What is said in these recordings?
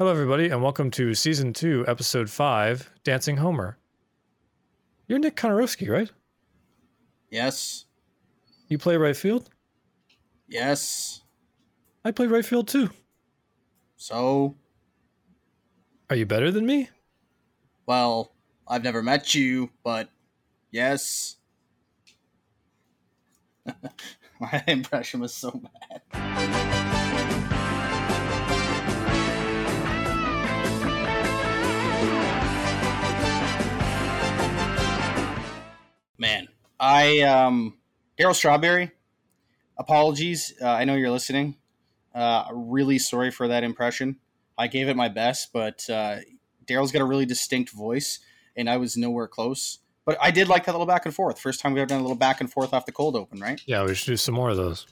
Hello, everybody, and welcome to season two, episode five, Dancing Homer. You're Nick Konarowski, right? Yes. You play right field? Yes. I play right field too. So, Are you better than me? well, I've never met you, but yes. My impression was so bad. I um Darryl Strawberry. Apologies. Uh, I know you're listening. Uh, really sorry for that impression. I gave it my best, but uh, Darryl's got a really distinct voice, and I was nowhere close. But I did like that little back and forth. First time we've ever done a little back and forth off the cold open, right? Yeah, we should do some more of those.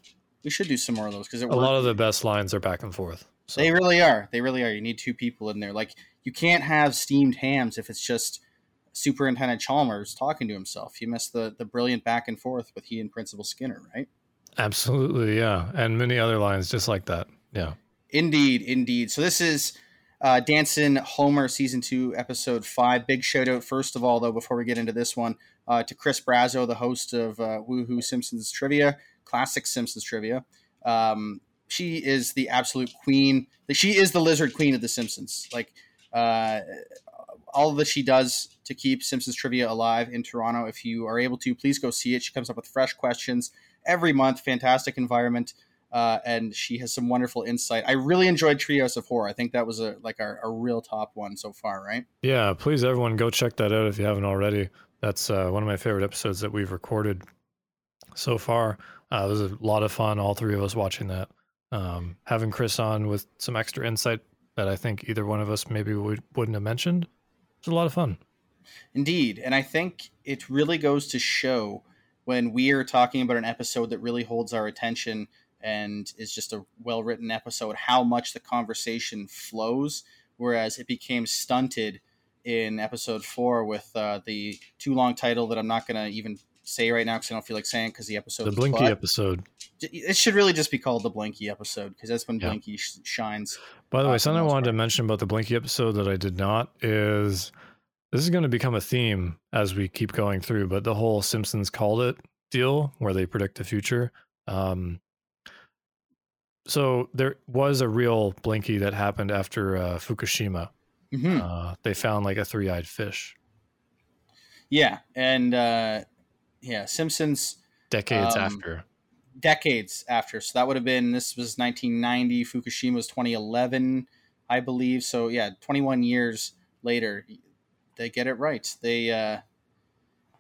We should do some more of those because A lot of the best lines are back and forth. So They really are. They really are. You need two people in there. Like you can't have steamed hams if it's just Superintendent Chalmers talking to himself. You miss the the brilliant back and forth with he and Principal Skinner, right? absolutely, yeah, and many other lines just like that. Yeah, Indeed, indeed. So this is uh, Dancing Homer season two, episode five. Big shout out, first of all, though, before we get into this one, uh, to Chris Brazo, the host of uh, Woohoo Simpsons Trivia, classic Simpsons Trivia. Um, she is the absolute queen. She is the lizard queen of the Simpsons. Like uh, all that she does to keep Simpsons Trivia alive in Toronto. If you are able to, please go see it. She comes up with fresh questions every month. Fantastic environment uh, and she has some wonderful insight. I really enjoyed Treehouse of Horror. I think that was a like our, a real top one so far, right? yeah. Please, everyone, go check that out if you haven't already. That's uh, one of my favorite episodes that we've recorded so far. Uh, it was a lot of fun, all three of us watching that. Um, having Chris on with some extra insight that I think either one of us maybe would, wouldn't have mentioned. It's a lot of fun. Indeed, and I think it really goes to show when we are talking about an episode that really holds our attention and is just a well written episode, how much the conversation flows. Whereas it became stunted in episode four with uh, the too long title that I'm not going to even say right now because I don't feel like saying because the episode The Blinky episode. It should really just be called the Blinky episode because that's when Yeah. Blinky sh- shines. By the way, something I wanted to mention about the Blinky episode that I did not is this is going to become a theme as we keep going through, but the whole Simpsons called it deal where they predict the future. Um, so there was a real Blinky that happened after uh, Fukushima. Mhm. Uh, they found like a three eyed fish Yeah, and uh, yeah, Simpsons decades Um, after. decades after. So that would have been this was 1990. Fukushima was 2011, I believe. So yeah, 21 years later, they get it right. They uh,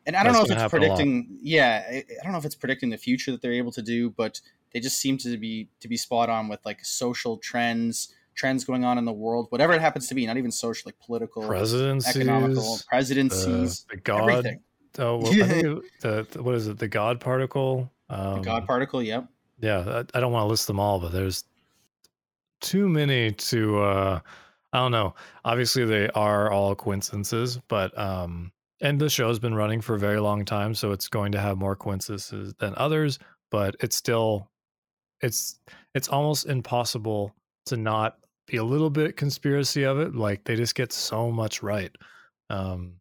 and I don't That's know if it's happen a lot. predicting. Yeah, I, I don't know if it's predicting the future that they're able to do, but they just seem to be to be spot on with like social trends, trends going on in the world, whatever it happens to be. Not even social, like political, Presidencies, economical, the, presidencies, the God. everything. Oh, well, I think it, the, the what is it? The God particle. Um, The God particle. Yep. yeah I, I don't want to list them all but there's too many to uh i don't know obviously they are all coincidences but um and the show's been running for a very long time so it's going to have more coincidences than others but it's still it's it's almost impossible to not be a little bit conspiracy of it like they just get so much right um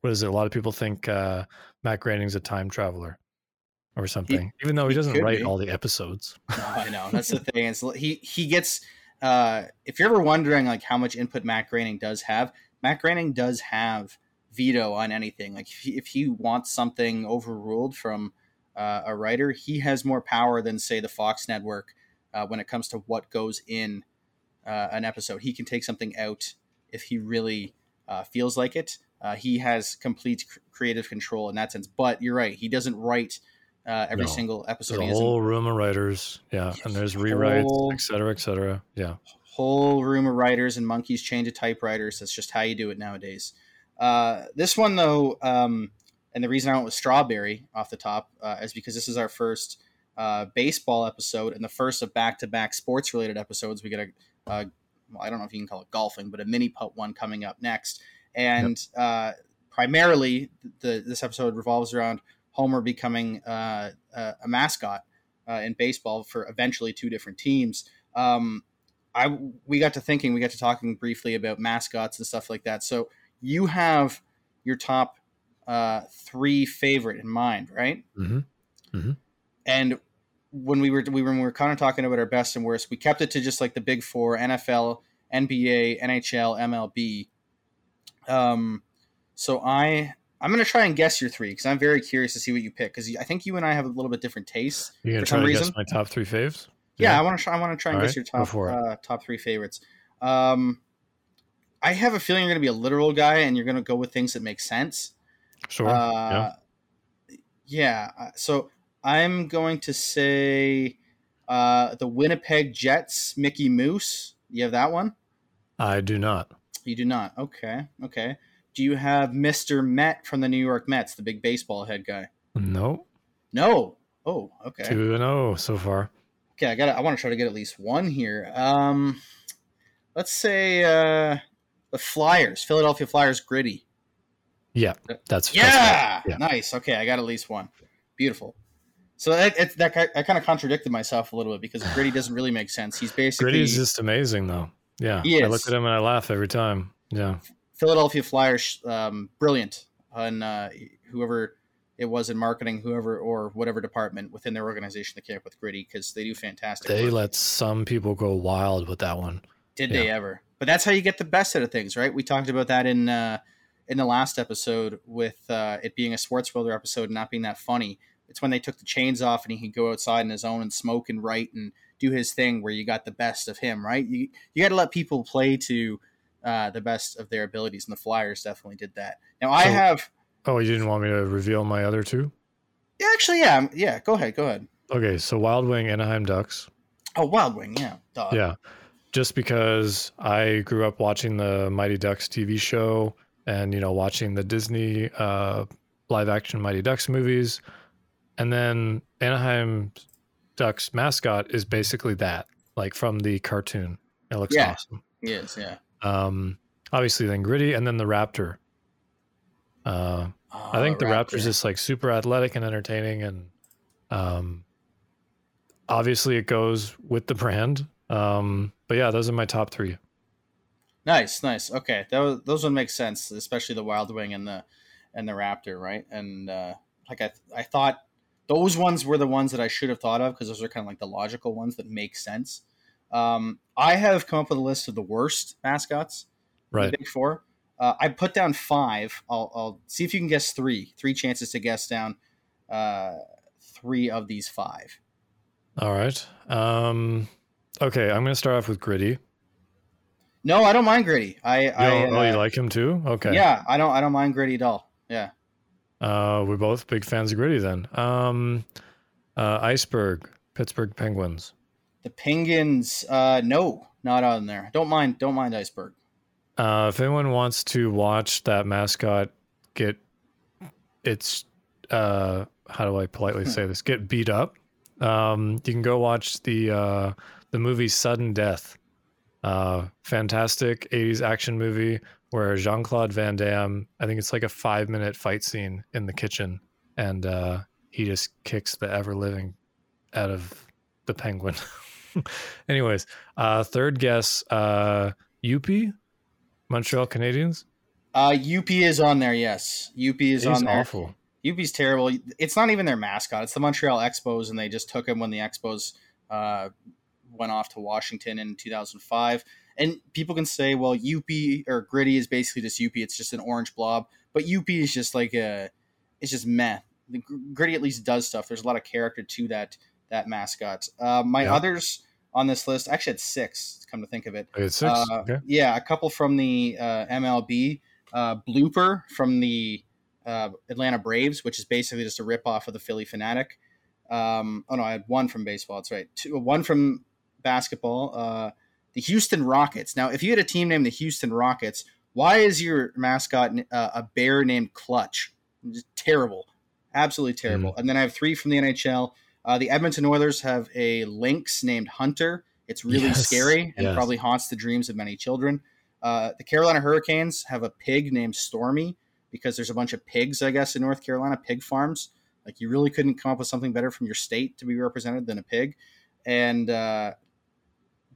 what is it a lot of people think uh matt groening's a time traveler or something even though he he doesn't write be. all the episodes No, I know. That's the thing. It's, he he gets. Uh, if you're ever wondering like how much input Matt Groening does have, Matt Groening does have veto on anything. Like if he, if he wants something overruled from uh, a writer, he has more power than say the Fox Network uh, when it comes to what goes in uh, an episode. He can take something out if he really uh, feels like it. He has complete cr- creative control in that sense. But you're right. He doesn't write uh, every No. single episode. there's He a doesn't whole room of writers yeah and there's rewrites whole- et cetera et cetera yeah whole room of writers and monkeys change of typewriters. That's just how you do it nowadays. Uh, this one though, um, and the reason I went with strawberry off the top uh, is because this is our first uh, baseball episode and the first of back-to-back sports-related episodes. We get a, uh, well, I don't know if you can call it golfing, but a mini putt one coming up next, and uh, primarily the this episode revolves around Homer becoming uh, a, a mascot uh, in baseball for eventually two different teams. Um, I we got to thinking, we got to talking briefly about mascots and stuff like that. So you have your top uh, three favorite in mind, right? Mm-hmm. Mm-hmm. And when we were we were, we were kind of talking about our best and worst, we kept it to just like the big four: NFL, NBA, NHL, MLB. Um, so I I'm gonna try and guess your three because I'm very curious to see what you pick because I think you and I have a little bit different tastes. You gonna for try some to reason. guess my top three faves? Yeah, I want to try. I want to try and All guess right, your top uh, top three favorites. Um, I have a feeling you're going to be a literal guy and you're going to go with things that make sense. Sure. Uh, yeah. uh, So I'm going to say uh, the Winnipeg Jets, Mickey Moose. You have that one? I do not. You do not. Okay. Okay. Do you have Mr. Met from the New York Mets, the big baseball head guy? No. No. Oh, okay. Two and zero so far. Okay, I got. I want to try to get at least one here. Um, let's say uh, the Flyers, Philadelphia Flyers, gritty. Yeah, that's that's Yeah! yeah. nice. Okay, I got at least one. Beautiful. So that it, that I kind of contradicted myself a little bit because gritty doesn't really make sense. He's basically Gritty is just amazing though. Yeah, He I look at him and I laugh every time. Yeah, Philadelphia Flyers, um, brilliant on uh, whoever it was in marketing, whoever or whatever department within their organization that came up with gritty because they do fantastic. they work. let some people go wild with that one. Did they ever? But that's how you get the best out of things, right? We talked about that in uh, in the last episode with uh, it being a sports builder episode and not being that funny. It's when they took the chains off and he could go outside on his own and smoke and write and do his thing where you got the best of him, right? You you got to let people play to uh, the best of their abilities, and the Flyers definitely did that. Now I So- have Oh, you didn't want me to reveal my other two? yeah, actually yeah yeah go ahead go ahead. Okay, so Wild Wing, Anaheim Ducks. Oh, Wild Wing, yeah, duh. Yeah, just because I grew up watching the Mighty Ducks TV show and you know watching the Disney uh, live action Mighty Ducks movies, and then Anaheim Ducks mascot is basically that, like from the cartoon. It looks Yeah. awesome. Yes, yeah. Um, obviously, then Gritty, and then the Raptor. Uh, I think the Raptor. Raptor's just like super athletic and entertaining, and um, obviously it goes with the brand. Um, but yeah, those are my top three. Nice, nice. Okay, that was, those would make sense, especially the Wild Wing and the and the Raptor, right? And uh, like I, I thought those ones were the ones that I should have thought of because those are kind of like the logical ones that make sense. Um, I have come up with a list of the worst mascots, the Right. big four. Uh, I put down five. I'll, I'll see if you can guess three. Three chances to guess down uh, three of these five. All right. Um, okay, I'm gonna start off with Gritty. No, I don't mind Gritty. I, You I oh, you uh, like him too? Okay. yeah, I don't, I don't mind Gritty at all. Yeah. Uh, we're both big fans of Gritty then. Um, uh, Iceberg, Pittsburgh Penguins. The Penguins, uh, no, not on there. Don't mind, don't mind Iceberg. Uh, if anyone wants to watch that mascot get its uh, how do I politely say this? Get beat up. Um, you can go watch the uh, the movie Sudden Death. Uh, fantastic 80s action movie where Jean Claude Van Damme, I think it's like a five minute fight scene in the kitchen, and uh, he just kicks the ever living out of the penguin. Anyways, uh, third guess, uh, Youppi, Montreal Canadiens. Uh, Youppi is on there. Yes, Youppi is He's on there. awful. Youppi's terrible. It's not even their mascot. It's the Montreal Expos, and they just took him when the Expos uh, went off to Washington in 2005. And people can say, well, Youppi or Gritty is basically just Youppi. It's just an orange blob. But Youppi is just like a, it's just meh. The Gritty at least does stuff. There's a lot of character to that that mascot. Uh, my Yeah. others on this list, actually had six. Come to think of it, It's six. uh, okay. Yeah, a couple from the uh, MLB. Uh, Blooper from the uh, Atlanta Braves, which is basically just a ripoff of the Phillie Phanatic. Um, oh no, I had one from baseball. That's right. Two, one from basketball. Uh, the Houston Rockets. Now, if you had a team named the Houston Rockets, why is your mascot uh, a bear named Clutch? Just terrible, absolutely terrible. And then I have three from the NHL. Uh, the Edmonton Oilers have a lynx named Hunter. It's really Yes, scary and yes. probably haunts the dreams of many children. Uh, the Carolina Hurricanes have a pig named Stormy because there's a bunch of pigs, I guess, in North Carolina, pig farms. Like you really couldn't come up with something better from your state to be represented than a pig. And uh,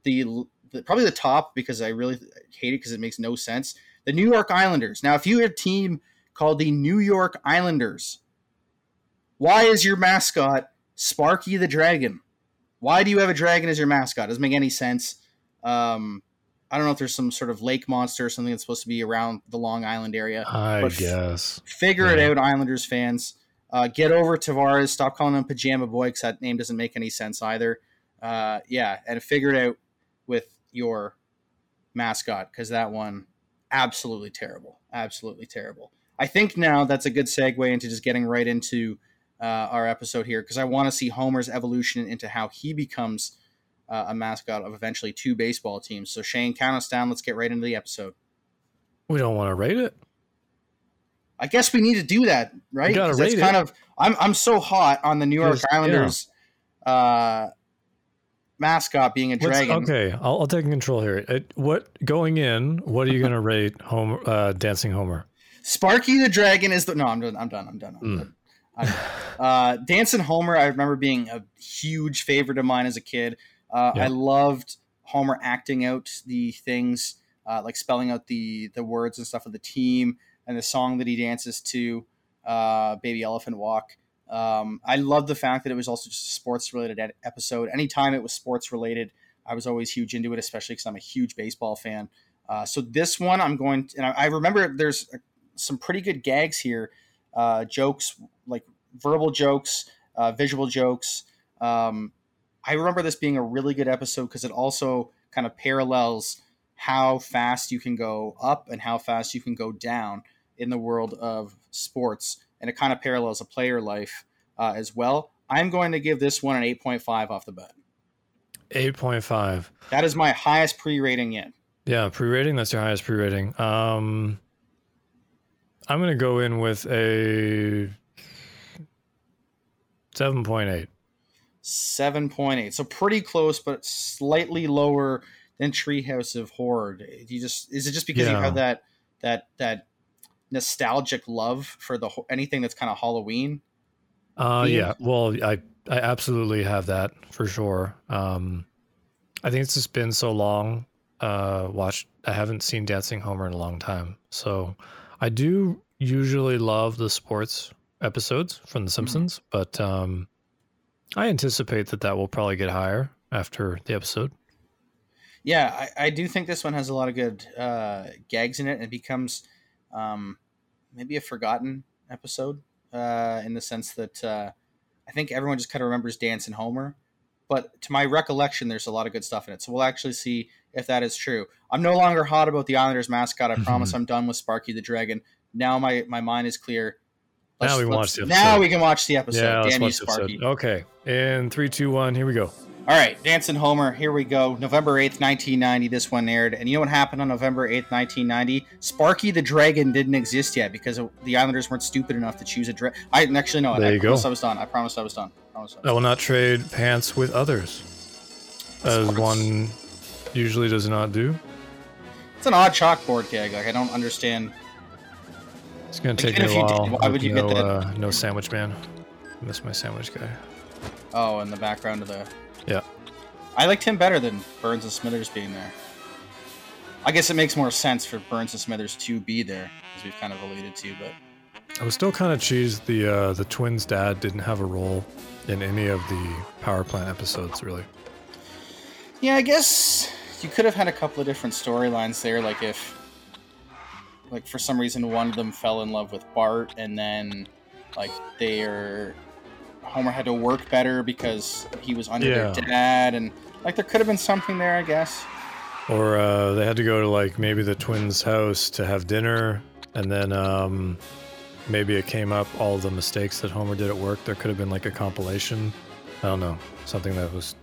the the, probably the top because I really hate it because it makes no sense. The New York Islanders. Now, if you had a team called the New York Islanders, why is your mascot Sparky the Dragon? Why do you have a dragon as your mascot? Doesn't make any sense. Um, I don't know if there's some sort of lake monster or something that's supposed to be around the Long Island area. I But f- guess. Figure it out, Islanders fans. Uh, get over Tavares. Stop calling him Pajama Boy because that name doesn't make any sense either. Uh, yeah, and figure it out with your mascot because that one absolutely terrible, absolutely terrible. I think now that's a good segue into just getting right into uh, our episode here because I want to see Homer's evolution into how he becomes uh, a mascot of eventually two baseball teams. So Shane, count us down. Let's get right into the episode. We don't want to rate it. I guess we need to do that, right? gotta rate kind it. of I'm I'm so hot on the New York Islanders uh, mascot being a What's- dragon. okay, I'll, I'll take control here. It, what going in? What are you going to rate Homer, uh, Dancing Homer? Sparky the Dragon is the no. I'm done. I'm done. I'm done. I'm Mm. done. I'm done. Uh, Dancing Homer, I remember being a huge favorite of mine as a kid. Uh, Yeah. I loved Homer acting out the things, uh, like spelling out the the words and stuff of the team and the song that he dances to, uh, "Baby Elephant Walk." Um, I love the fact that it was also just a sports related ed- episode. Anytime it was sports related, I was always huge into it, especially because I'm a huge baseball fan. Uh, so this one, I'm going, to, and I, I remember there's a, some pretty good gags here, uh, jokes verbal jokes, uh, visual jokes. Um, I remember this being a really good episode because it also kind of parallels how fast you can go up and how fast you can go down in the world of sports, and it kind of parallels a player life uh, as well. I'm going to give this one an 8.5 off the bat. Eight point five. That is my highest pre-rating yet. Yeah, pre-rating. That's your highest pre-rating. Um, I'm going to go in with a seven point eight. 7.8. So pretty close, but slightly lower than Treehouse of Horror. Do You just is it just because you have that that that nostalgic love for the anything that's kind of Halloween? Uh, yeah. Well, I I absolutely have that for sure. Um, I think it's just been so long. Uh, watched. I haven't seen Dancing Homer in a long time, so I do usually love the sports episodes from Mm-hmm. The Simpsons, but um, I anticipate that that will probably get higher after the episode. Yeah, I, I do think this one has a lot of good uh, gags in it. It becomes um, maybe a forgotten episode uh, in the sense that uh, I think everyone just kind of remembers Dancin' Homer. But to my recollection, there's a lot of good stuff in it. So we'll actually see if that is true. I'm no longer hot about the Islanders mascot. I promise I'm done with Sparky the Dragon. Now my, my mind is clear. Now we can watch the Now episode. we can watch the episode. yeah, let's Damn you, watch the episode. Sparky. Okay, in three, two, one, here we go. All right, Dancing Homer, here we go. November 8th, 1990, this one aired. And you know what happened on November 8th, 1990? Sparky the Dragon didn't exist yet because the Islanders weren't stupid enough to choose a dragon. I actually no, There I you promised go. I was done. I promised I was done. I I was I will not trade pants with others, as Sports. one usually does not do. It's an odd chalkboard gag. Like I don't understand. It's gonna take even me a you did, while. why would you no, get that? Uh, no sandwich man. I miss my sandwich guy. Oh, in the background of the. Yeah. I liked him better than Burns and Smithers being there. I guess it makes more sense for Burns and Smithers to be there, as we've kind of alluded to. But I was still kind of cheesed the uh, the twins' dad didn't have a role in any of the power plant episodes. Really, Yeah, I guess you could have had a couple of different storylines there. Like if, like for some reason, one of them fell in love with Bart, and then like they're Homer had to work better because he was under Yeah. their dad, and like there could have been something there, I guess. or uh, they had to go to like maybe the twins' house to have dinner, and then um, maybe it came up all the mistakes that Homer did at work. There could have been like a compilation. I don't know, something that was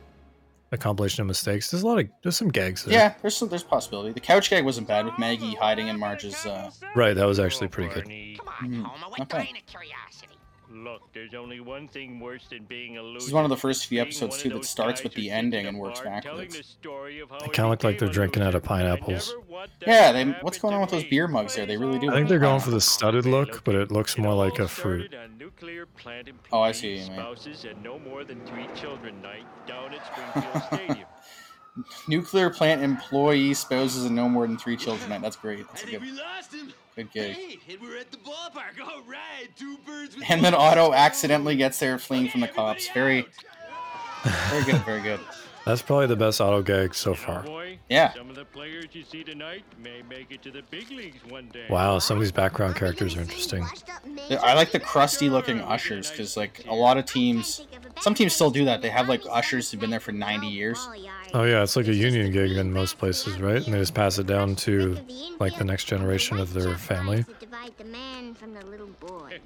a compilation of mistakes. There's a lot of there's some gags there. Yeah, there's some, there's possibility. The couch gag wasn't bad with Maggie hiding in Marge's. Uh, Right, that was actually pretty good. Come on, Homer, we're Okay. dying of curiosity. Look, there's only one thing worse than being a loser. this is one of the first few episodes too that starts with the ending and works backwards. the story of how They kinda look like they're drinking out of pineapples. never want that Yeah, they- what's going on with those beer mugs there? They really do I think they're going for the studded look, but it looks more like a fruit. Started on nuclear plant Oh, I see what employees, you mean. Spouses and no more than three children night down at Springfield Stadium. Nuclear plant employee spouses and no more than three children. Night. That's great. That's a Hey, good, we lost him. good gig. Hey, and we're at the ballpark. All right, two birds with And then Otto accidentally gets there fleeing from the cops. Very, out. very good, very good. That's probably the best Otto gag so You know, far. Boy, Yeah. Some of the players you see tonight may make it to the big leagues one day. Wow, some of these background characters are interesting. Yeah, I like the crusty looking ushers because like a lot of teams, some teams still do that. They have like ushers who've been there for 90 years. Oh yeah, it's like a union gig in most places, right? And they just pass it down to like the next generation of their family.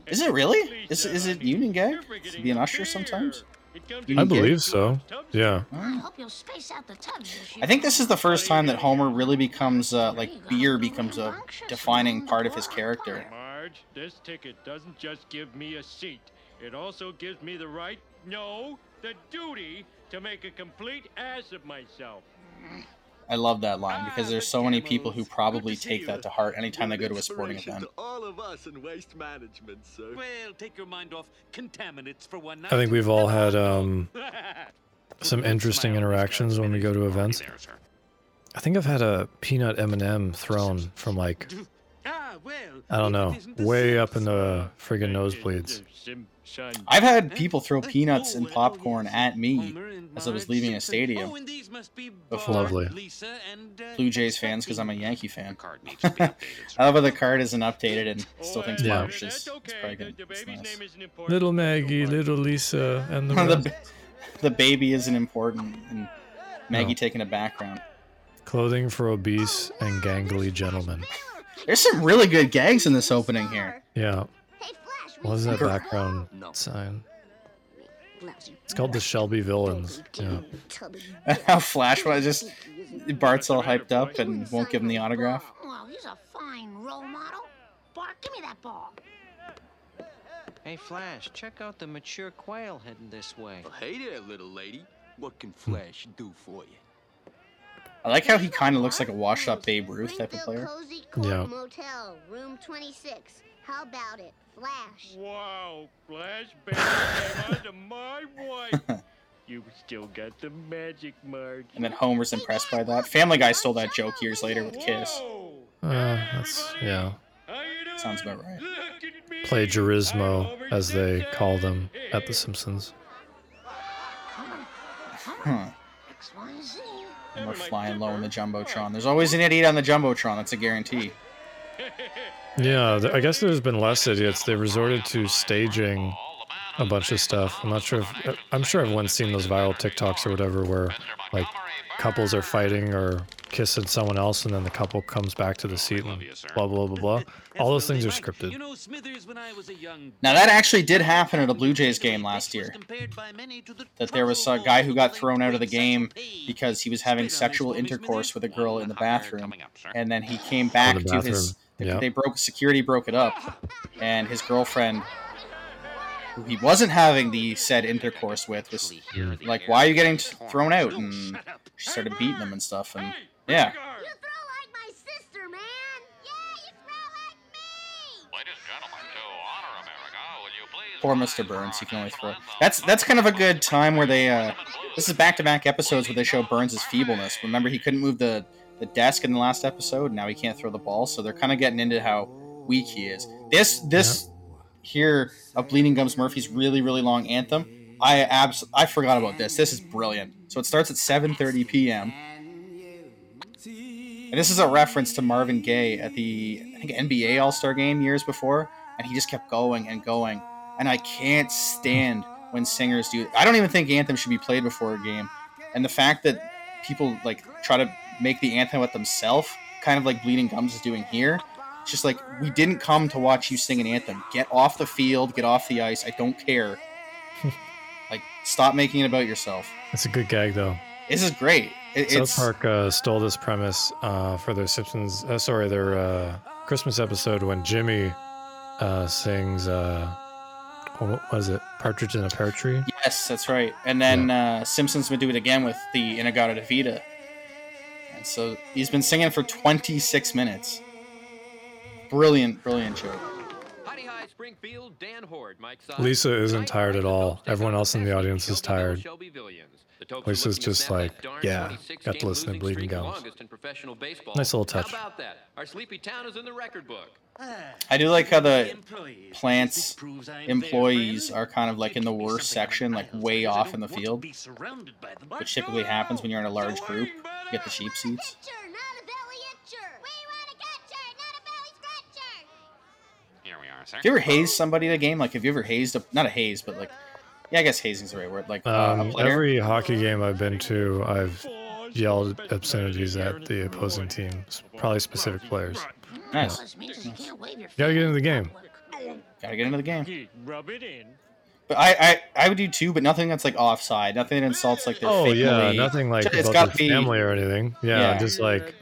Is it really? Is, is it union gig? to be an usher sometimes? I believe so. Yeah. I think this is the first time that Homer really becomes uh, like beer becomes a defining part of his character. Marge, this ticket doesn't just give me a seat. It also gives me the right, no, the duty to make a complete ass of myself. I love that line because there's so many people who probably take that to heart anytime they go to a sporting event. To all of us in waste management, sir. Well, take your mind off contaminants for one night. I think we've all had um, some interesting interactions when we go to events. I think I've had a peanut M&M thrown from like Ah, I don't know, way up in the friggin' nosebleeds. I've had people throw peanuts and popcorn at me as I was leaving a stadium. Oh, and these must be Before- Lovely. Lisa, and, uh, Blue Jays fans because I'm a Yankee fan. card needs to be updated, sir. I love how the card isn't updated and still thinks Yeah. Marsh is, is probably good. It's nice. Little Maggie, little Lisa, and the the, the baby isn't important and Maggie No. taking a background. clothing for obese and gangly gentlemen. There's some really good gags in this opening here. Yeah. What is that Gr- background sign? It's called the Shelby Villains. Yeah. How Flash was just Bart's all hyped up and won't give him the autograph. Well, he's a fine role model. Bart, give me that ball. Hey, Flash, check out the mature quail heading this way. Well, hey there, little lady. What can hmm. Flash do for you? I like how he kind of looks like a washed up Babe Ruth type of player. Cozy Yeah. Motel, room 26. How about it, Flash? Wow, Flash Baylor came onto my wife. You still got the magic, Marge. And then Homer's impressed by that. Family Guy stole that joke years later with Kiss. Whoa, Uh, that's, yeah. how you doing? Sounds about right. Look at me. Plagiarismo, as they call them at The Simpsons. Huh. X, Y, Z. And we're flying low in the Jumbotron. There's always an idiot on the Jumbotron, that's a guarantee. Yeah, I guess there's been less idiots. They resorted to staging a bunch of stuff. I'm not sure if uh, I'm sure everyone's seen those viral TikToks or whatever where like couples are fighting or kissing someone else and then the couple comes back to the seat and blah blah blah blah. All those things are scripted. You know, Smithers, when I was a young Now that actually did happen at a Blue Jays game last year. That there was a guy who got thrown out of the game because he was having sexual intercourse with a girl in the bathroom, and then he came back the to his. Bathroom. Yeah. They broke security broke it up, and his girlfriend, who he wasn't having the said intercourse with, was like, "Why are you getting thrown out?" And she started beating him and stuff. And yeah, You throw like my sister, man. Yeah, you throw like me. Ladies and gentlemen, to honor America, will you please poor Mr. Burns. He can only throw. That's that's kind of a good time where they. Uh, this is back-to-back episodes where they show Burns' feebleness. Remember, he couldn't move the the desk in the last episode. Now he can't throw the ball, so they're kind of getting into how weak he is. This this here of Bleeding Gums Murphy's really really long anthem. I abs I forgot about this. This is brilliant. So it starts at 7:30 p.m. And this is a reference to Marvin Gaye at the I think NBA All Star Game years before, and he just kept going and going. And I can't stand when singers do. I don't even think anthem should be played before a game. And the fact that people like try to make the anthem with themselves, kind of like Bleeding Gums is doing here. It's just like we didn't come to watch you sing an anthem. Get off the field, get off the ice. I don't care. like stop making it about yourself. It's a good gag though. This is great. It, South Park uh, stole this premise uh, for their Simpsons. Uh, sorry, their uh, Christmas episode when Jimmy uh, sings. Uh, what was it? Partridge in a Pear Tree. Yes, that's right. And then uh, Simpsons would do it again with the In-A-Gadda-Da-Vida. And so he's been singing for 26 minutes. Brilliant, brilliant joke. Howdy, hi, Springfield. Dan Hoard, Mike Lisa isn't tired at all. Everyone else in the audience is tired. Shelby Villians. At least it's just like, yeah, got to listen to Bleeding Gums. Nice little touch. How about that? Our sleepy town is in the record book. I do like how the plants This proves I am employees are kind of like in the worst section, like way off in the don't want to field, be surrounded by them. which typically happens when you're in a large group. You get the sheep seats. Itcher, not a belly itcher. We want a gutcher, not a belly scratcher. Here we are, sir. Have you ever hazed somebody in a game? Like, have you ever hazed a not a haze, but like, yeah, I guess hazing's the right word. Like uh, a Um, player. every hockey game I've been to, I've yelled obscenities at the opposing team, probably specific players. nice. This means you can't wave your Gotta get into the game. Gotta get into the game. Rub it in. But I, I, I would do too, but nothing that's like offside. Nothing that insults like their Oh family. yeah, nothing like It's about gotta their be- family or anything. Yeah, Yeah. just like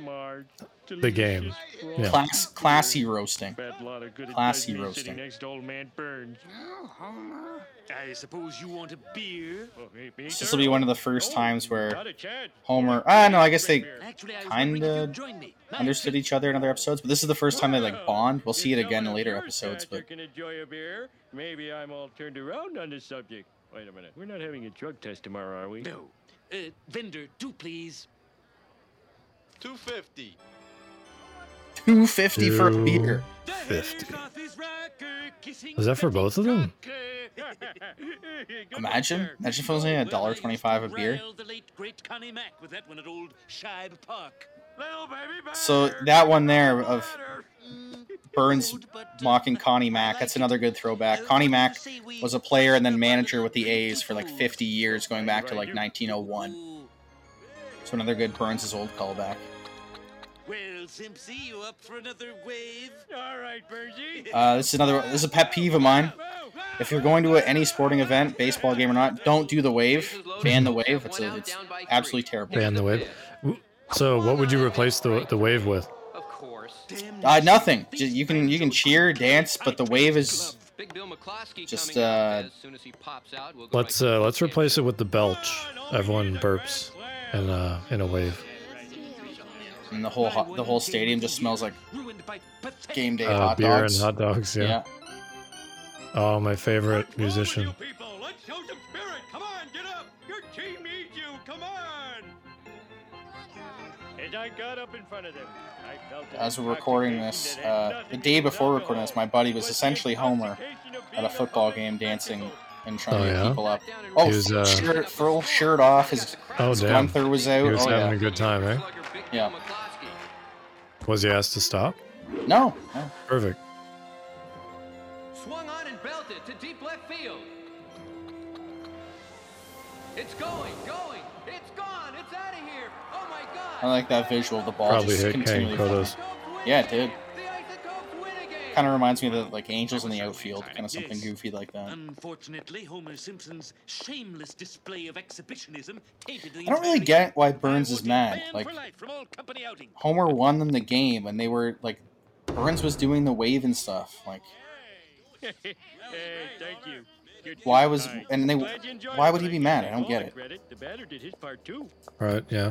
the game. Yeah. Class, classy roasting. Bet a lot of good Classy roasting. Sitting next to old man Burns. Oh, Homer. I suppose you want a beer? Me- me This will be one of the first Oh, times where not a chance. Homer. Ah, no, I guess they Actually, I was wondering if Kinda you'd join me. My understood each other in other episodes, but this is the first time they like bond. We'll see it again in later episodes, but enjoy a beer. Maybe I'm all turned around on this subject. Wait a minute. We're not having a drug test tomorrow, are we? No. Uh, vendor, two, please. 250. Two fifty for a beer. 50. Was that for both of them? Imagine, imagine if it was only a dollar twenty-five a beer. The late great Connie Mack with that one at old Shibe Park. So that one there of Burns mocking Connie Mack. That's another good throwback. Connie Mack was a player and then manager with the A's for like 50 years, going back to like 1901. So another good Burns' old callback. Well, Simpsy, you up for another wave? All right, Bergie. Uh, this is another. This is a pet peeve of mine. If you're going to a, any sporting event, baseball game or not, don't do the wave. Ban the wave. It's, a, it's absolutely terrible. Ban the wave. So what would you replace the the wave with? Of course. Uh, nothing. Ju- You can you can cheer, dance, but the wave is Big Bill McCloskey Just, uh, As soon as he pops out, we'll go Let's uh let's replace it with the belch. Everyone burps in a in a wave. And the whole hot, the whole stadium just smells like Ruined by pathetic game day Uh, hot beer dogs. and hot dogs. Yeah. yeah. Oh, my favorite musician. People, let's show some spirit. Come on, get up. Your team needs you. Come on. As I got up in front of them, I felt an As we're recording this, uh, the day to do with before recording this, my buddy was essentially Homer at a football game dancing and trying Oh, to get yeah? people up. Oh, He was, uh, shirt, full shirt off. His, Oh his damn. Gunther was out. He was oh, having yeah. a good time, eh? Yeah. Bill McCloskey. Was he asked to stop? No, no. Perfect. Swung on and belted to deep left field. It's going, going. It's gone. It's out of here. Oh my God. I like that visual of the ball Probably just hit Kang continually. Kodos. Yeah, it did. Kind of reminds me of the like Angels in the outfield, kind of something Yes. goofy like that. Unfortunately, Homer Simpson's shameless display of exhibitionism tainted the I don't really get why. Burns is mad. Like for life from all company outings. Homer won them the game, and they were like Burns was doing the wave and stuff. Like hey, thank you. Why was- and they- Glad you enjoyed why would he be mad? I don't get it. Credit. The batter did his part too. Right. Yeah.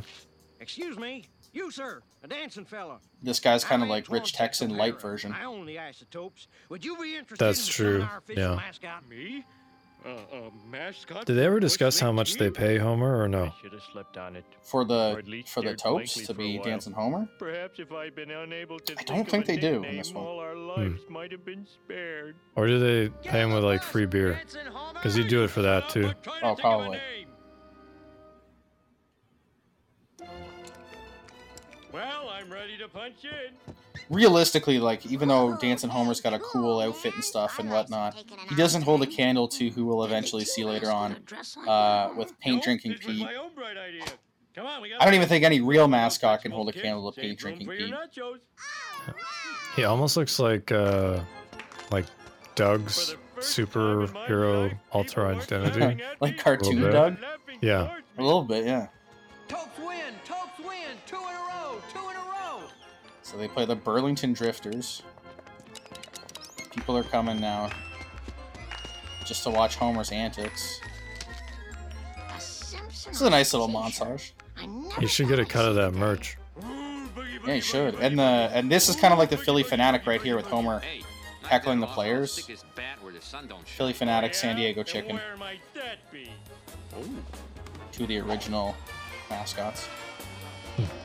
Excuse me, you sir, a dancing fella. this guy's kind of like Rich Texan light version. I own the isotopes. Would you be interested That's in true, our official yeah. mascot? Me? Uh, a mascot? Did they ever discuss how League much they pay Homer or no? Should have slept on it. For the at for the Topes to be while. dancing Homer. Perhaps if I'd been unable to I don't think they do in this one. all our lives might have been spared. Or do they pay him with like free beer? Because he'd do it for that too. But try to Oh, think of a probably. I'm ready to punch in. Realistically, like even though Dancing Homer's got a cool outfit and stuff and whatnot, he doesn't hold a candle to who we'll eventually see later on uh, with paint drinking this Pete. my own bright idea. Come on, we I don't even think any real mascot mascot can hold a candle to paint drinking Pete. He almost looks like uh like Doug's superhero alter identity. Like cartoon. Doug? Yeah. A little bit, yeah. Topes win. So they play the Burlington Drifters. People are coming now just to watch Homer's antics. This is a nice little montage. You should get a cut of that merch. Yeah, he should. And the and this is kind of like the Phillie Phanatic right here with Homer heckling the players. stick his bat where the sun don't shine. Phillie Phanatic San Diego chicken. Where might that be? two of the original mascots. Hmm.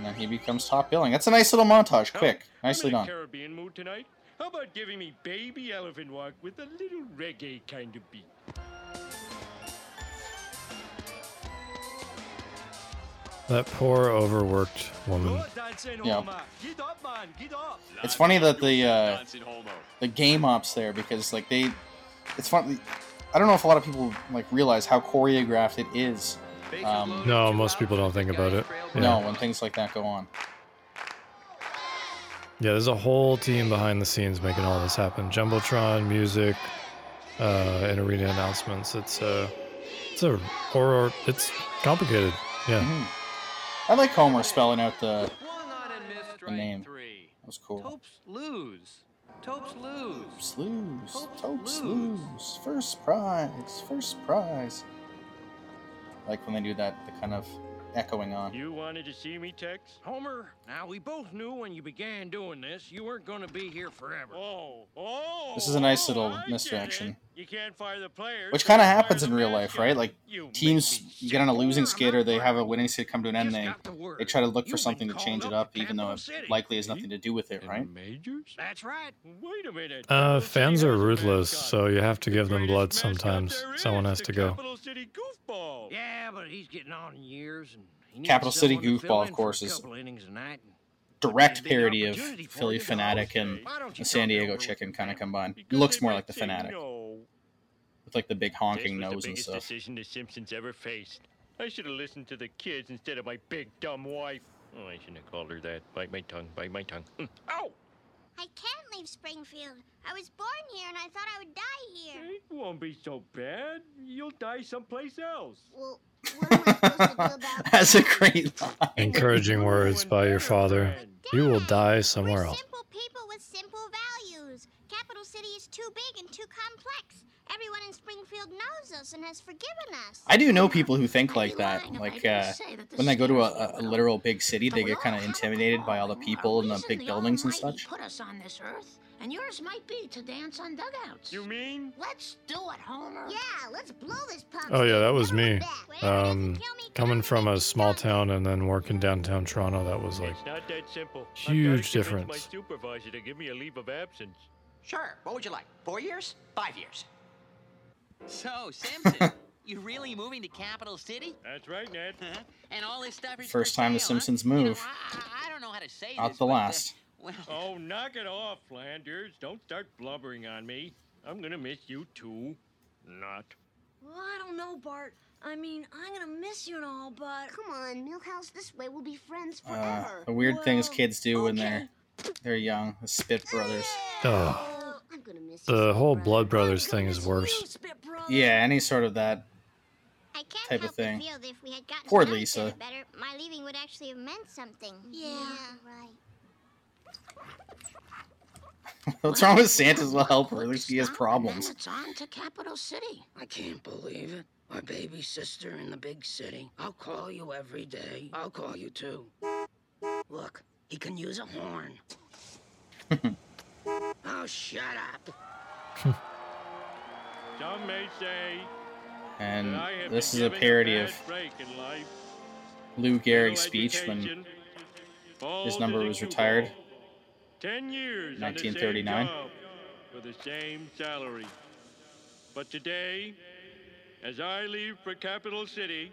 And then he becomes top billing. That's a nice little montage. Quick, nicely I'm in a done. Caribbean mood tonight. How about giving me baby elephant walk with a little reggae kind of beat? That poor overworked woman. Yeah. Get up, man. Get up. It's funny that the uh, the game ops there because like they, it's fun. I don't know if a lot of people like realize how choreographed it is. Um, No, most people don't think about it. Yeah. No, when things like that go on. Yeah, there's a whole team behind the scenes making all this happen. Jumbotron, music, uh, and arena announcements. It's uh, it's a horror. It's complicated. Yeah. Mhm. I like Homer spelling out the. Swung on and missed The name. three. That was cool. Topes lose. Topes lose. Slews, Topes Topes lose. lose. First prize, first prize. Like when they do that, the kind of echoing on. You wanted to see me, Tex? Homer, now we both knew when you began doing this, you weren't going to be here forever. Oh, oh. This is a nice oh, little I get misdirection. It. You can't fire the players. Which kind of happens in real life, right? Like You teams get on a losing Sure, skid or they have a winning skid come to an end. They got the word. they try to look for You've something to change called it up up, even though it City. likely has nothing to do with it, right? majors? That's right. Wait a minute. Uh, fans are ruthless, so you have to give them blood sometimes. Someone has to go. Capital City goofball. Yeah, but he's getting on in years, and he Capital City someone to fill Goofball, of course, is couple innings a night. Direct parody of Phillie Phanatic and Why don't you the San Diego Chicken kind of combined. Looks more like the Phanatic No. With like the big honking this was nose the and biggest stuff. decision the Simpsons ever faced. I should have listened to the kids instead of my big dumb wife. Oh, I shouldn't have called her that. Bite my tongue. Bite my tongue. Hmm. Ow! I can't leave Springfield. I was born here and I thought I would die here. It won't be so bad. You'll die someplace else. Well, what am I supposed to do about That's a great line. Encouraging words by your father. You will die somewhere We're else. simple people with simple values. Capital City is too big and too complex. Everyone in Springfield knows us and has forgiven us. I do know people who think like that. lying if I Like uh, that the when they go to a, a, a literal big city, they get kind of intimidated by all the people and the big buildings and such. put us on this earth, and yours might be to dance on dugouts. You mean? Let's do it, Homer. Yeah, let's blow this pump. Oh yeah, that was me. look back. Whatever Um, doesn't kill me, coming from a small town and then working downtown Toronto, that was like it's not that simple. Huge gotta difference. My supervisor to give me a leave of absence. Sure. What would you like? Four years? Five years? So, Simpson, you really moving to Capital City? That's right, Ned. and all this stuff is First for time The sale, huh? Simpsons You know, move. I, I don't know how to say Not this, the but, uh, last. well, Oh, knock it off, Flanders. Don't start blubbering on me. I'm gonna miss you too. Not. Well, I don't know, Bart. I mean, I'm gonna miss you and all, but Come on, Milhouse. This way we'll be friends Uh, forever. the weird things kids do when they're they're young. The Spit Brothers. Ugh. Oh, the so, whole. Blood Brothers thing is worse. you, Yeah, any sort of that. I can't type of thing. feel that if we had gotten Poor to know each Lisa. better, my leaving would actually have meant something. Yeah. right. What's wrong with Santa's little helper? At least he has problems. it's on to Capital City. I can't believe it. My baby sister in the big city. I'll call you every day. I'll call you too. Look, he can use a horn. oh, shut up. Some may say And that I have this is a parody bad of life. Lou Gehrig's speech when his number was retired. Ten years 1939. same for the same salary. But today, as I leave for Capital City,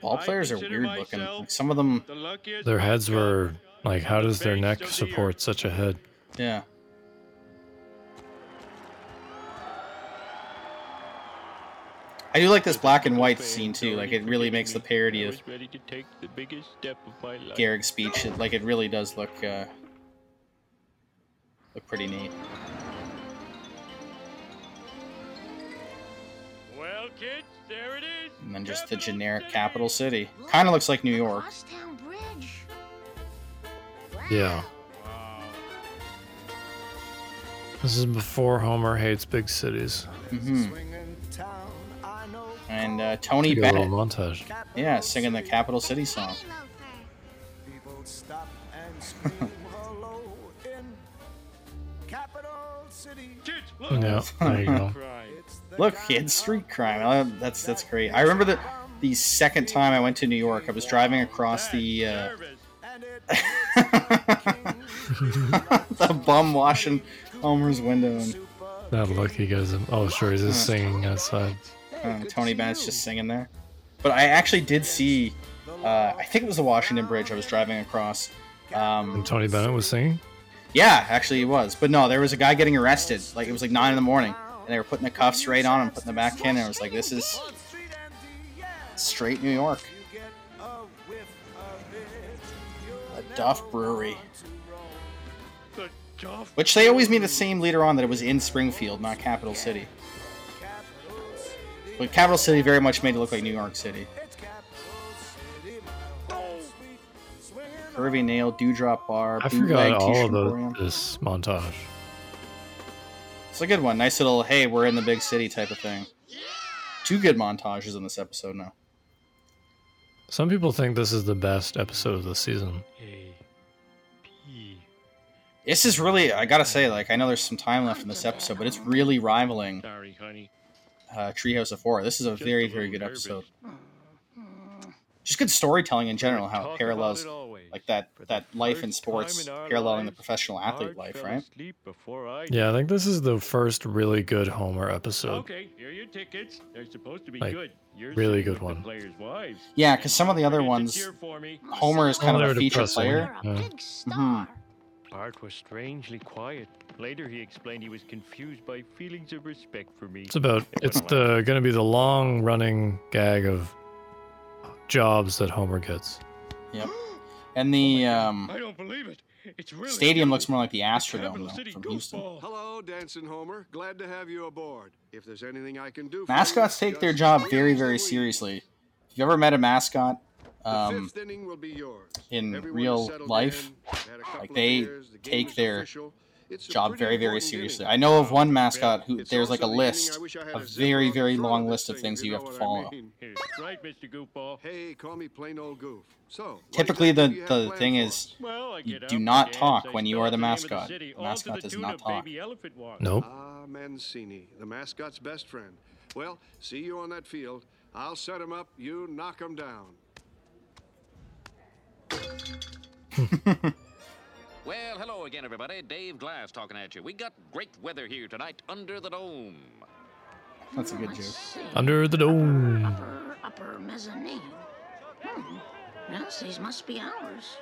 ball players are weird looking. Like some of them, the Their heads were like, how does their neck support such a head? yeah. I do like this black and white scene too. Like it really makes the parody of was ready to take the biggest step of my life. Gehrig's speech. It, like it really does look uh, look pretty neat. Well, kids, there it is. And then just the generic capital city. Kind of looks like New York. Yeah. This is before Homer hates big cities. hmm And uh, Tony Take a little Bennett, montage. yeah, singing the capital city song. Penny loafer. Kids, look. Yeah, there you go. Look, kids, street crime. That's that's great. I remember that the second time I went to New York, I was driving across the uh, the bum washing Homer's window, and That look he gives him. Oh, sure, he's just singing outside. Uh, Tony Bennett's just singing there. But I actually did see. Uh, I think it was the Washington Bridge I was driving across. Um, And Tony Bennett was singing. Yeah, actually, he was. But no, there was a guy getting arrested. Like it was like nine in the morning, and they were putting the cuffs right on him, putting the back in. And I was like, this is straight New York. The Duff Brewery, which they always made the same later on that it was in Springfield, not Capital City. But Capital City very much made it look like New York City. Curvy Nail, Dewdrop Bar, I Bootleg forgot all T-shirt of the, Emporium. this montage. It's a good one. Nice little hey, we're in the big city type of thing. Two good montages in this episode now. Some people think this is the best episode of the season. This is really, I gotta say, like I know there's some time left in this episode, but it's really rivaling Sorry, honey. Uh, Treehouse of Horror. This is a Just very, a very good nervous. episode. Just good storytelling in general, how it parallels it like that that life in sports in our paralleling the professional athlete life, right? I Yeah, I think this is the first really good Homer episode. Okay, here are your tickets. They're supposed to be Like, good. You're really good one. The players' wives. Yeah, because some of the other ones, cheer for me. Homer is kind Oh, of they're a feature depressing. player. You're a Yeah. big Mhm. star. Art was strangely quiet. Later, he explained he was confused by feelings of respect for me. It's about it's the going to be the long running gag of jobs that Homer gets. Yep. And the um, I don't believe it. It's really stadium you. looks more like the Astrodome Capital though, City from Houston. Hello, Dancin' Homer. Glad to have you aboard. If there's anything I can do for Mascots you, take their job very, very seriously. If you ever met a mascot, The um, fifth will be yours. in Everyone real life, in, had a couple like they beers, the take their official. Job very, very seriously. inning. I know of one mascot who It's there's like a also the inning list, I wish I had a a very, very long list of things you know have to what I follow. mean. Right, Mr. Goofball. Hey, call me plain old goof. So, Typically, the do you have the thing is. Well, you do not talk I when you are the out name of mascot. city, The mascot the does not of talk. Elephant Walk. Nope. Ah, Mancini, the mascot's best friend. Well, see you on that field. I'll set him up. You knock him down. Well, hello again, everybody. Dave Glass talking at you. We got great weather here tonight under the dome. That's a good joke. Under the dome. Upper, upper mezzanine. Hmm. Yes, these must be ours.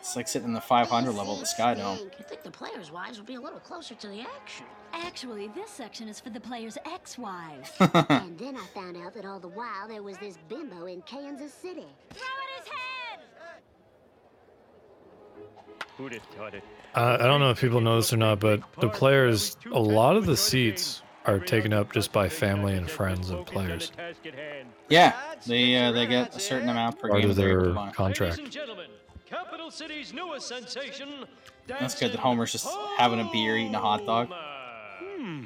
It's like sitting in the 500 level of the Sky Dome. You'd think the players' wives would be a little closer to the action. Actually, this section is for the players' ex-wives. And then I found out that all the while there was this bimbo in Kansas City. Throw at his head! Who'd have thought it? Uh, I don't know if people know this or not, but the players, a lot of the seats are taken up just by family and friends of players. Yeah, they uh, they get a certain amount per Part game of that they're able their contract. Ladies and gentlemen, Capital City's newest sensation. That's good that Homer's just having a beer, eating a hot dog.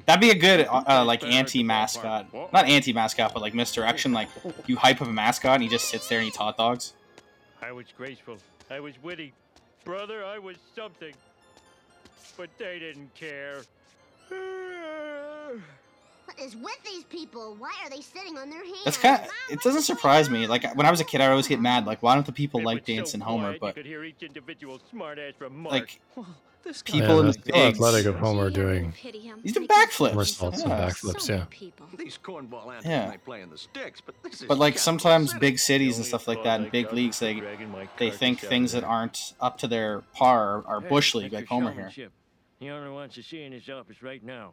That'd be a good uh, uh, like anti-mascot, not anti-mascot, but like misdirection. Like you hype up a mascot and he just sits there and eats hot dogs. I was graceful. I was witty. Brother, I was something. But they didn't care. What is with these people? Why are they sitting on their hands? That's kind. Of, it doesn't surprise me. Like when I was a kid, I always get mad. Like why don't the people It like was so dancing Homer? But could hear each individual smart-ass like This people in the still bigs, athletic of Homer doing Pity him. he's doing Makes me backflips. somersaults and Yeah. backflips. Yeah. people. These cornball anthems Yeah. might play in the sticks, but this is But like sometimes big cities and stuff like that, and big leagues, they they think things that aren't up to their par are, are bush league, like Homer here. showmanship. The owner wants to see in his office right now.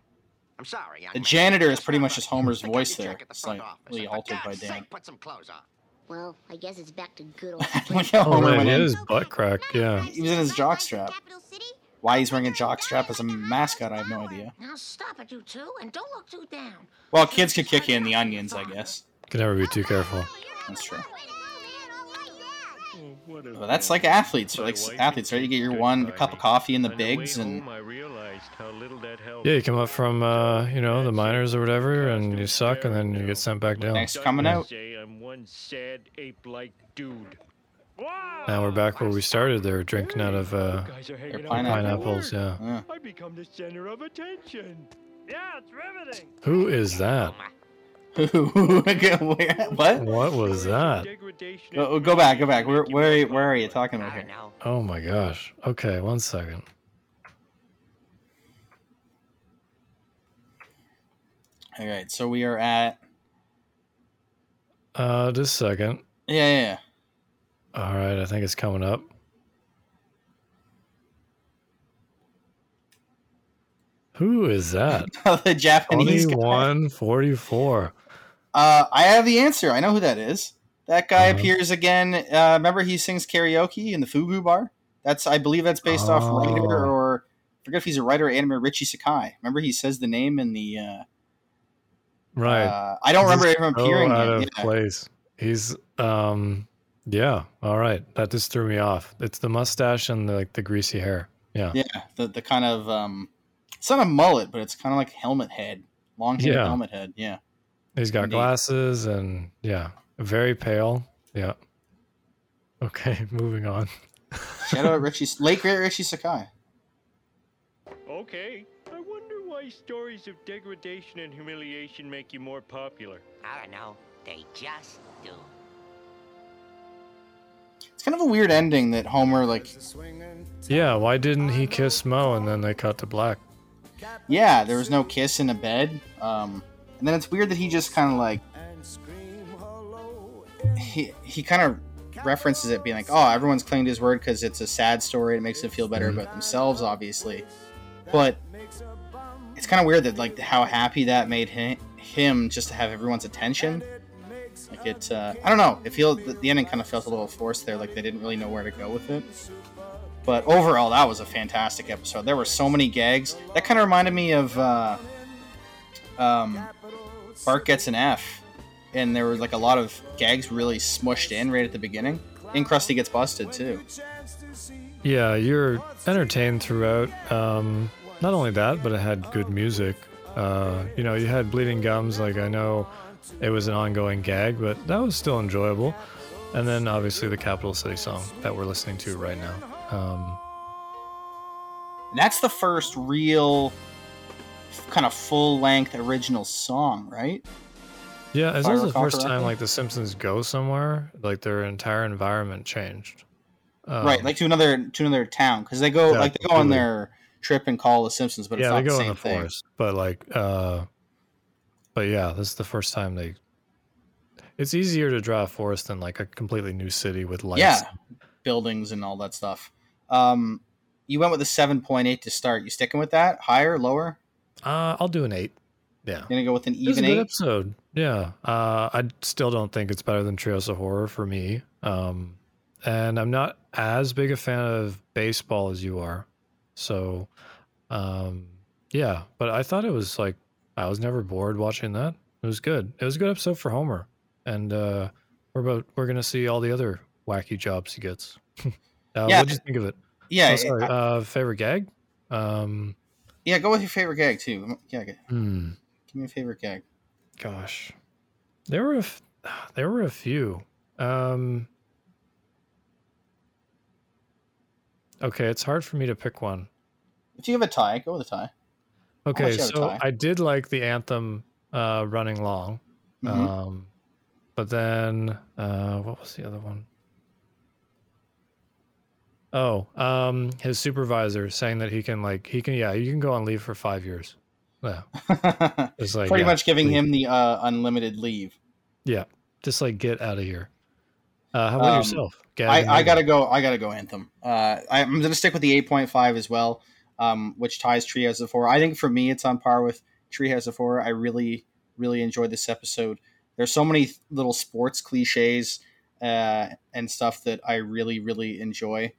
I'm sorry, young The man. janitor is pretty much just Homer's voice there, the slightly altered by God's Dan. sake, put some clothes on. Well, I guess it's back to good old Look Springfield. Oh Homer man, went he in. is butt crack. Yeah. He was in his jockstrap. Capital Why he's wearing a jockstrap as a mascot, I have no idea. Now stop it, you two, and don't look too down. Well, kids could kick you in the onions, I guess. Can never be too careful. That's true. Oh, what a But that's like athletes, My like athletes, right? You get your one cup of coffee in the bigs, and home, I realized how little that helped. Yeah, you come up from uh, you know the minors or whatever, and you suck, and then you get sent back down. Thanks for coming out. I'm one sad ape-like dude. Now we're back where we started. They're drinking out of uh, Guys are hanging out pineapples. Yeah. Yeah. I become the center of attention. Yeah, it's riveting. Who is that? what? What was that? Go, go back, go back. Where, where, where are you talking about here? Oh my gosh. Okay, one second. All right, so we are at. Uh, just a second. Yeah, yeah, yeah. All right, I think it's coming up. Who is that? the Japanese. Twenty-one forty-four. Uh, I have the answer. I know who that is. That guy Uh-huh. appears again. Uh, remember, he sings karaoke in the Fugu Bar. That's I believe that's based off writer Oh. or I forget if he's a writer or animator Richie Sakai. Remember, he says the name in the. Right. Uh, I don't remember Just him so appearing out in- of yeah. place. He's um, yeah. All right, that just threw me off. It's the mustache and the, like the greasy hair. Yeah. yeah, the the kind of um, it's not a mullet, but it's kind of like helmet head, long hair Yeah. helmet head. Yeah. He's got Indeed. glasses and yeah, very pale. Yeah. Okay, moving on. Shout out Richie, late great Richie Sakai. Okay, I wonder why stories of degradation and humiliation make you more popular. I don't know. They just do. It's kind of a weird ending that Homer like. Yeah, why didn't he kiss Mo and then they cut to black? Yeah, there was no kiss in a bed. Um, and then it's weird that he just kind of like he he kind of references it being like, oh, everyone's clinging to his word because it's a sad story. It makes them feel better about themselves, obviously. But it's kind of weird that like how happy that made him, him just to have everyone's attention. Like it, uh, I don't know. It feels the, ending kind of felt a little forced there. Like they didn't really know where to go with it. But overall, that was a fantastic episode. There were so many gags. That kind of reminded me of uh, um, Bart gets an F, and there were like a lot of gags really smushed in right at the beginning. And Krusty gets busted too. Yeah, you're entertained throughout. Um, not only that, but it had good music. Uh, you know, you had bleeding gums. Like I know it was an ongoing gag, but that was still enjoyable. And then obviously the Capital City song that we're listening to right now. Um, And that's the first real kind of full length original song, right? yeah, I also the first time like the Simpsons go somewhere, like their entire environment changed. Um, right, like to another to another town because they go like they go on their trip and call the Simpsons, but it's yeah, not they go the in the thing. forest, but like, uh, but yeah, this is the first time they. It's easier to draw a forest than like a completely new city with lights. Yeah, buildings and all that stuff. Um, you went with a seven point eight to start. You sticking with that? Higher, lower? Uh, I'll do an eight. Yeah. Gonna go with an It was a even good eight. episode. Yeah. Uh, I still don't think it's better than Treehouse of Horror for me. Um, and I'm not as big a fan of baseball as you are. So, um, yeah. But I thought it was like I was never bored watching that. It was good. It was a good episode for Homer, and uh, we're about we're gonna see all the other wacky jobs he gets. uh, Yeah. What'd you think of it? Yeah, Oh, sorry. I- uh, favorite gag? Um, Yeah, go with your favorite gag too. Yeah, hmm. give me a favorite gag. Gosh, there were a f- there were a few. Um, okay, it's hard for me to pick one. If you have a tie, go with a tie. Okay, let you have a so tie. I did like the anthem uh, running long, Mhm. um, but then uh, what was the other one? Oh, um, his supervisor saying that he can like he can yeah you can go on leave for five years. Yeah, it's like Pretty yeah, much giving leave. him the uh, unlimited leave. Yeah, just like get out of here. Uh, how about Um, yourself? Gag I, I gotta go. I gotta go Anthem. Uh, I'm gonna stick with the 8.5 as well, um, which ties Treehouse of Horror. I think for me, it's on par with Treehouse of Horror. I really, really enjoyed this episode. There's so many little sports cliches uh, and stuff that I really, really enjoy.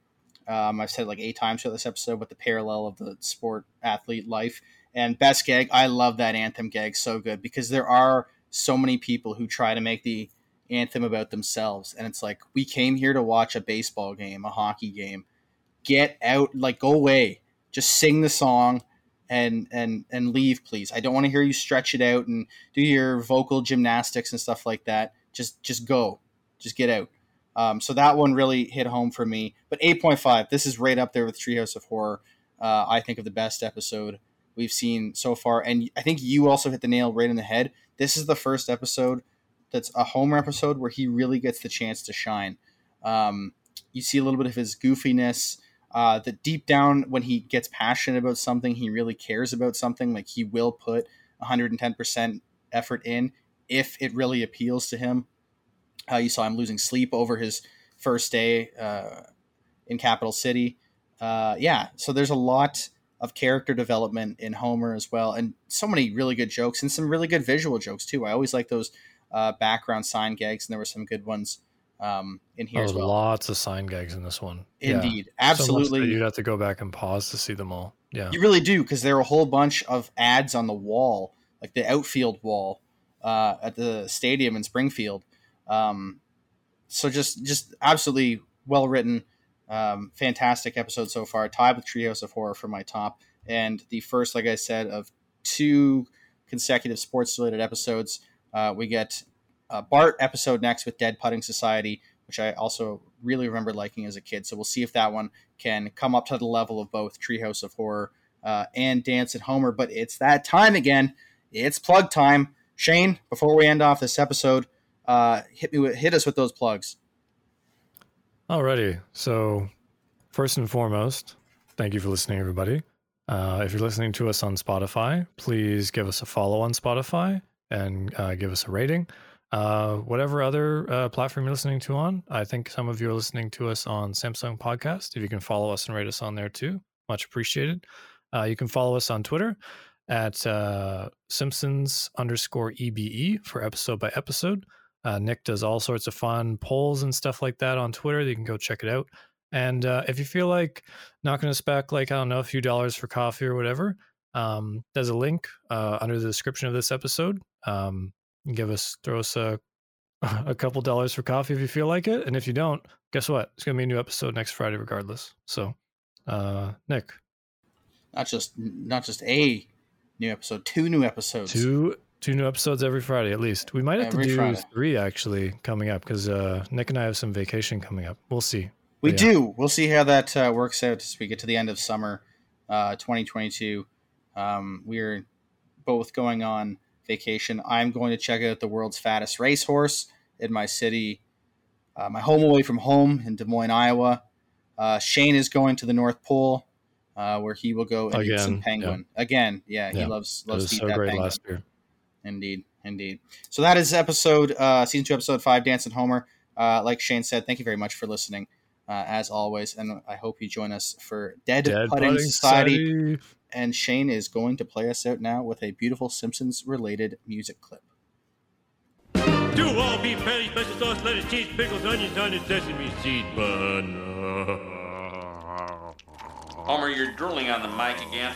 Um, I've said like eight times for this episode, but the parallel of the sport athlete life and best gag. I love that anthem gag so good because there are so many people who try to make the anthem about themselves and it's like we came here to watch a baseball game a hockey game get out like go away just sing the song and and and leave please i don't want to hear you stretch it out and do your vocal gymnastics and stuff like that just just go just get out Um, so that one really hit home for me. But 8.5, this is right up there with Treehouse of Horror. Uh, I think of the best episode we've seen so far. And I think you also hit the nail right in the head. This is the first episode that's a Homer episode where he really gets the chance to shine. Um, you see a little bit of his goofiness. Uh, that deep down, when he gets passionate about something, he really cares about something. Like he will put 110% effort in if it really appeals to him. Uh, you saw him losing sleep over his first day uh, in Capital City. Uh, yeah, so there's a lot of character development in Homer as well, and so many really good jokes and some really good visual jokes too. I always like those uh, background sign gags, and there were some good ones um, in here Oh, as well. lots of sign gags in this one. Indeed, So that absolutely. you'd have to go back and pause to see them all. Yeah. You really do because there are a whole bunch of ads on the wall, like the outfield wall uh, at the stadium in Springfield. Um, so just just absolutely well written, um, fantastic episode so far. Tied with Treehouse of Horror for my top, and the first, like I said, of two consecutive sports related episodes. Uh, we get a Bart episode next with Dead Putting Society, which I also really remember liking as a kid. So we'll see if that one can come up to the level of both Treehouse of Horror uh, and Dancin' Homer. But it's that time again. It's plug time. Shane, before we end off this episode, uh, hit me with, hit us with those plugs. Alrighty. So, first and foremost, thank you for listening, everybody. Uh, if you're listening to us on Spotify, please give us a follow on Spotify and uh, give us a rating. Uh, whatever other uh, platform you're listening to on, I think some of you are listening to us on Samsung Podcast. If you can follow us and rate us on there too, much appreciated. Uh, you can follow us on Twitter at uh, Simpsons underscore EBE for episode by episode. Uh, Nick does all sorts of fun polls and stuff like that on Twitter. You can go check it out. And if you feel like not going to spec like I don't know a few dollars for coffee or whatever, um, there's a link uh, under the description of this episode. Um, give us throw us a a couple dollars for coffee if you feel like it, and if you don't, guess what? It's gonna be a new episode next Friday regardless. So, uh, Nick, Not just not just a new episode, two new episodes. two two new episodes every Friday at least. We might have Every to do Friday. three actually coming up because uh, Nick and I have some vacation coming up. We'll see. We But yeah. do. We'll see how that uh, works out as we get to the end of summer, uh, 2022. Um, we're both going on vacation. I'm going to check out the world's fattest racehorse in my city, uh, my home away from home in Des Moines, Iowa. Uh, Shane is going to the North Pole, uh, where he will go and eat some Again, yeah. penguin. Again, yeah, he Yeah. loves loves to eat so that great penguin. last year. Indeed, indeed. So that is episode uh, season two, episode five, Dancin' Homer. Uh, like Shane said, thank you very much for listening, uh, as always, and I hope you join us for Dead, Dead Putting, Putting Society. Society. And Shane is going to play us out now with a beautiful Simpsons related music clip. Two all beef patty, special sauce, lettuce, cheese, pickles, onions on a sesame seed bun. Homer, you're drooling on the mic again.